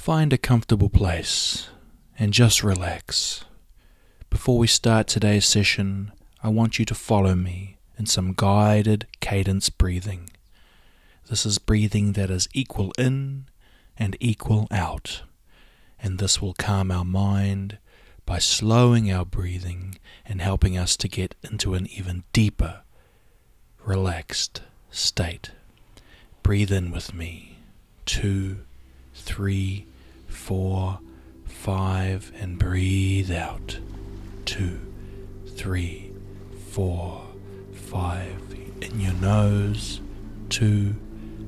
Find a comfortable place and just relax. Before we start today's session, I want you to follow me in some guided cadence breathing. This is breathing that is equal in and equal out, and this will calm our mind by slowing our breathing and helping us to get into an even deeper, relaxed state. Breathe in with me. Two, three, four, five, and breathe out. Two, three, four, five. In your nose. Two,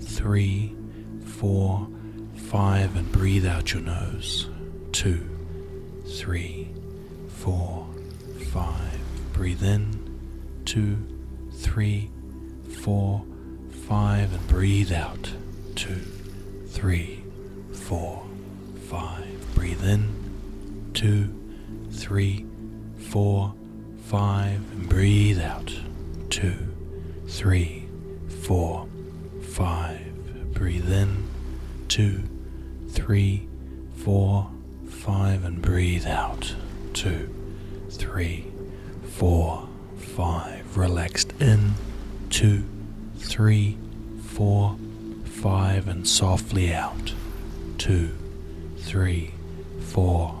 three, four, five, and breathe out your nose. Two, three, four, five. Breathe in. Two, three, four, five, and breathe out. Two, three, four, five. Breathe in. Two, three, four, five, and breathe out. Two, three, four, five. Breathe in. Two, three, four, five, and breathe out. Two, three, four, five. Relaxed in. Two, three, four, five, and softly out. Two, three, four,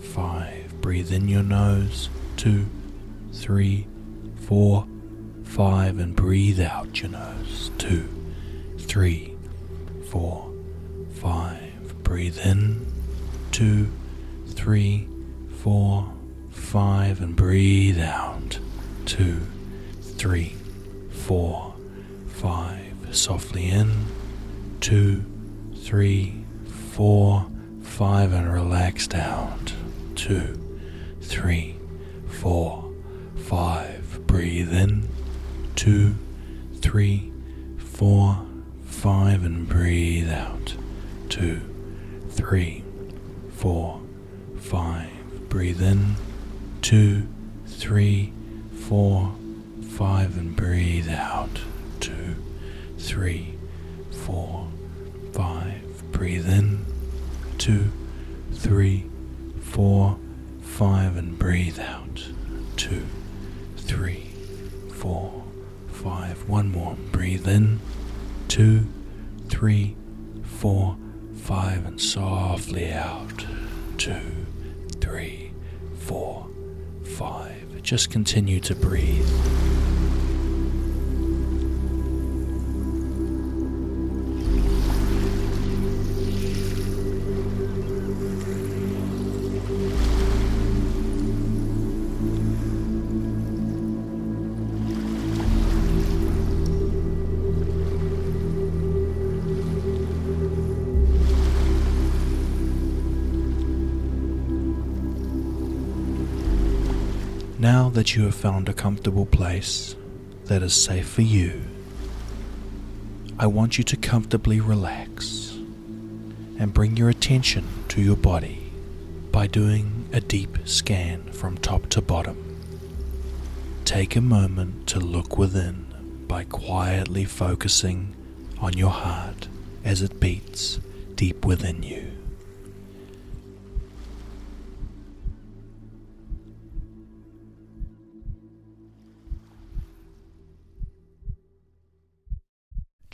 five. Breathe in your nose. Two, three, four, five, and breathe out your nose. Two, three, four, five. Breathe in. Two, three, four, five, and breathe out. Two, three, four, five. Softly in. Two, three, four, five, and relaxed out. Two, three, four, five. Breathe in. Two, three, four, five, and breathe out. Two, three, four, five. Breathe in. Two, three, four, five, and breathe out. Two, three, four, five. Breathe in. Two, three, four, five, and breathe out. Two, three, four, five. One more. Breathe in. Two, three, four, five, and softly out. Two, three, four, five. Just continue to breathe. Now that you have found a comfortable place that is safe for you, I want you to comfortably relax and bring your attention to your body by doing a deep scan from top to bottom. Take a moment to look within by quietly focusing on your heart as it beats deep within you.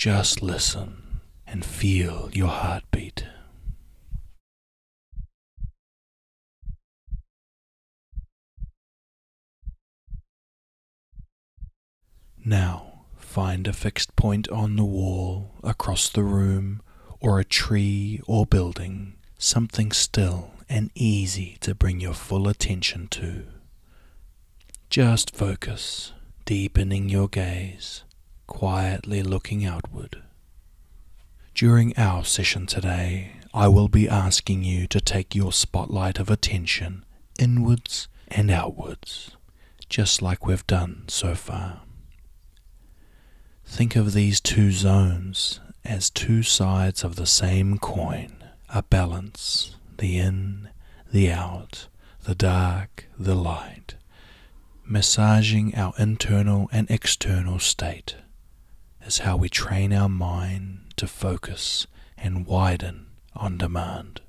Just listen and feel your heartbeat. Now find a fixed point on the wall, across the room, or a tree or building, something still and easy to bring your full attention to. Just focus, deepening your gaze quietly looking outward. During our session today, I will be asking you to take your spotlight of attention inwards and outwards, just like we've done so far. Think of these two zones as two sides of the same coin, a balance, the in, the out, the dark, the light, massaging our internal and external state is how we train our mind to focus and widen on demand.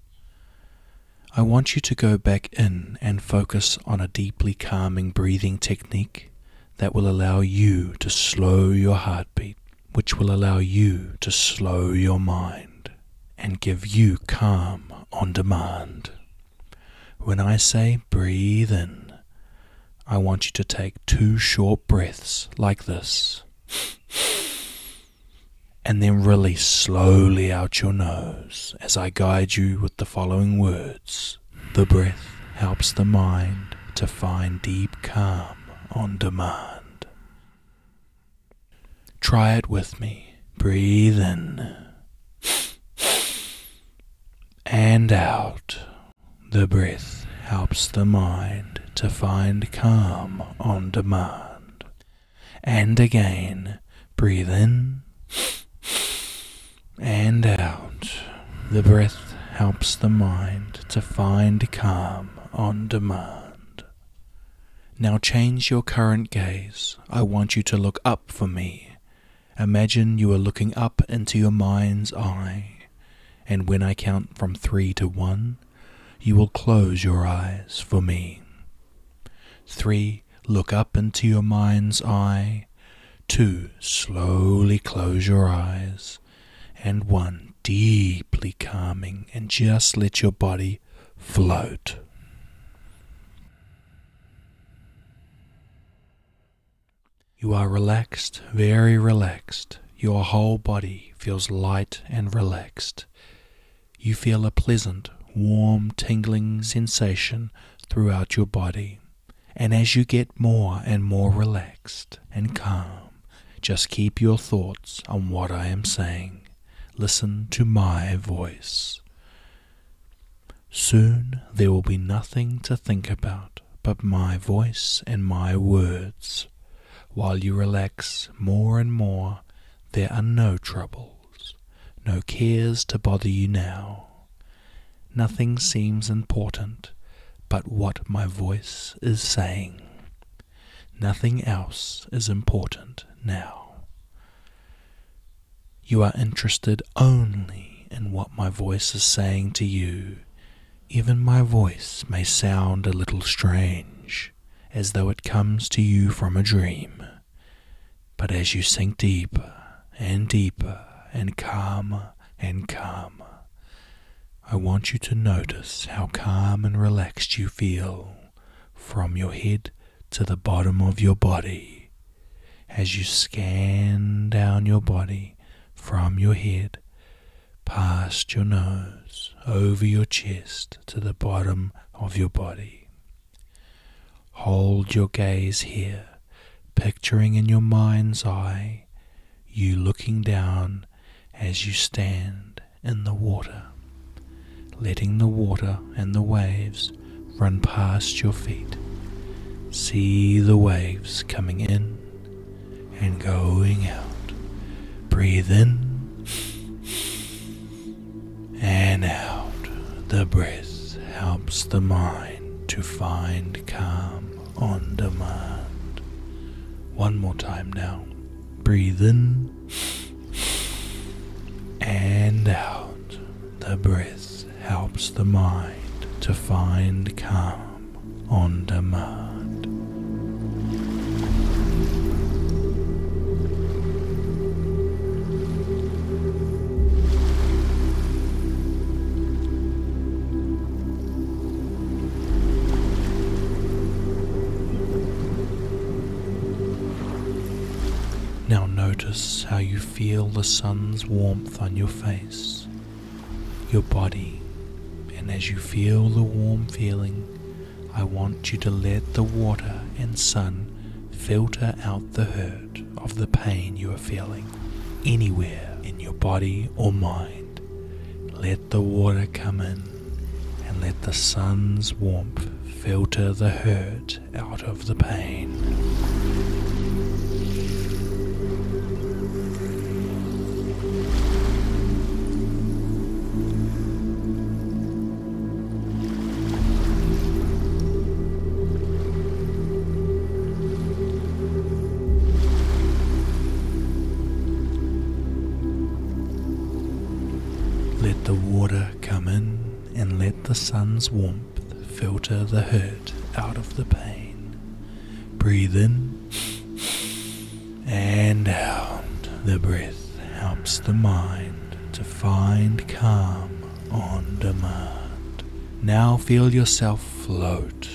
I want you to go back in and focus on a deeply calming breathing technique that will allow you to slow your heartbeat, which will allow you to slow your mind and give you calm on demand. When I say breathe in, I want you to take two short breaths like this and then release slowly out your nose as I guide you with the following words. The breath helps the mind to find deep calm on demand. Try it with me. Breathe in and out. The breath helps the mind to find calm on demand. And again, breathe in and out. The breath helps the mind to find calm on demand. Now change your current gaze. I want you to look up for me. Imagine you are looking up into your mind's eye, and when I count from three to one, you will close your eyes for me. Three, look up into your mind's eye. Two, slowly close your eyes. And one, deeply calming, and just let your body float. You are relaxed, very relaxed. Your whole body feels light and relaxed. You feel a pleasant, warm, tingling sensation throughout your body. And as you get more and more relaxed and calm, just keep your thoughts on what I am saying. Listen to my voice. Soon there will be nothing to think about but my voice and my words. While you relax more and more, there are no troubles, no cares to bother you now. Nothing seems important but what my voice is saying. Nothing else is important now. You are interested only in what my voice is saying to you. Even my voice may sound a little strange, as though it comes to you from a dream. But as you sink deeper and deeper and calmer and calmer, I want you to notice how calm and relaxed you feel from your head to the bottom of your body as you scan down your body from your head past your nose over your chest to the bottom of your body. Hold your gaze here, picturing in your mind's eye you looking down as you stand in the water, letting the water and the waves run past your feet. See the waves coming in and going out. Breathe in and out. The breath helps the mind to find calm on demand. One more time now. Breathe in and out. The breath helps the mind to find calm on demand. Now notice how you feel the sun's warmth on your face, your body, and as you feel the warm feeling, I want you to let the water and sun filter out the hurt of the pain you are feeling anywhere in your body or mind. Let the water come in and let the sun's warmth filter the hurt out of the pain. Let the water come in and let the sun's warmth filter the hurt out of the pain. Breathe in and out. The breath helps the mind to find calm on demand. Now feel yourself float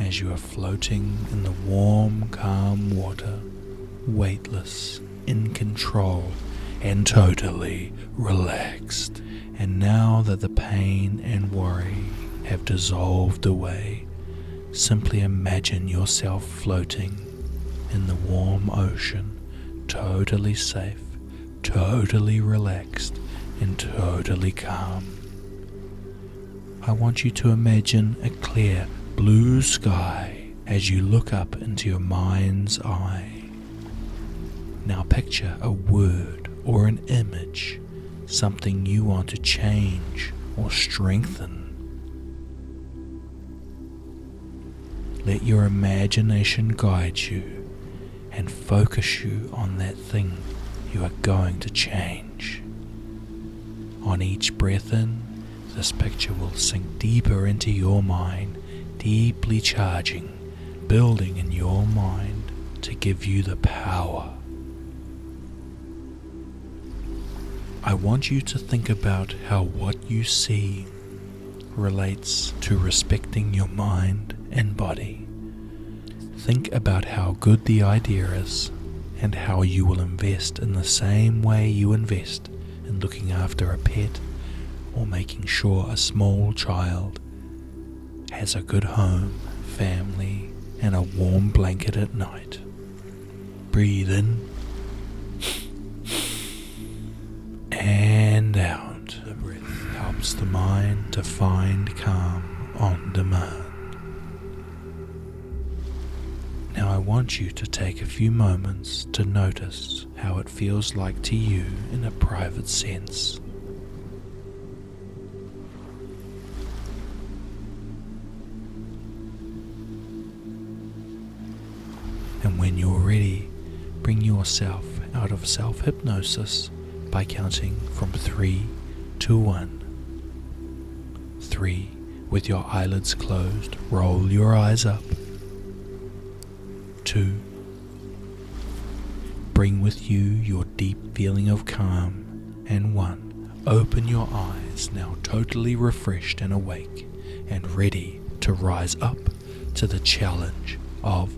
as you are floating in the warm, calm water, weightless, in control, and totally relaxed. And now that the pain and worry have dissolved away, simply imagine yourself floating in the warm ocean, totally safe, totally relaxed, and totally calm. I want you to imagine a clear blue sky as you look up into your mind's eye. Now picture a word or an image, something you want to change or strengthen. Let your imagination guide you and focus you on that thing you are going to change. On each breath in, this picture will sink deeper into your mind, deeply charging, building in your mind to give you the power. I want you to think about how what you see relates to respecting your mind and body. Think about how good the idea is and how you will invest in the same way you invest in looking after a pet or making sure a small child has a good home, family, and a warm blanket at night. Breathe in and out. The breath helps the mind to find calm on demand. Now I want you to take a few moments to notice how it feels like to you in a private sense. And when you're ready, bring yourself out of self hypnosis by counting from three to one. Three, with your eyelids closed, roll your eyes up. Two, bring with you your deep feeling of calm. And one, open your eyes, now totally refreshed and awake, and ready to rise up to the challenge of.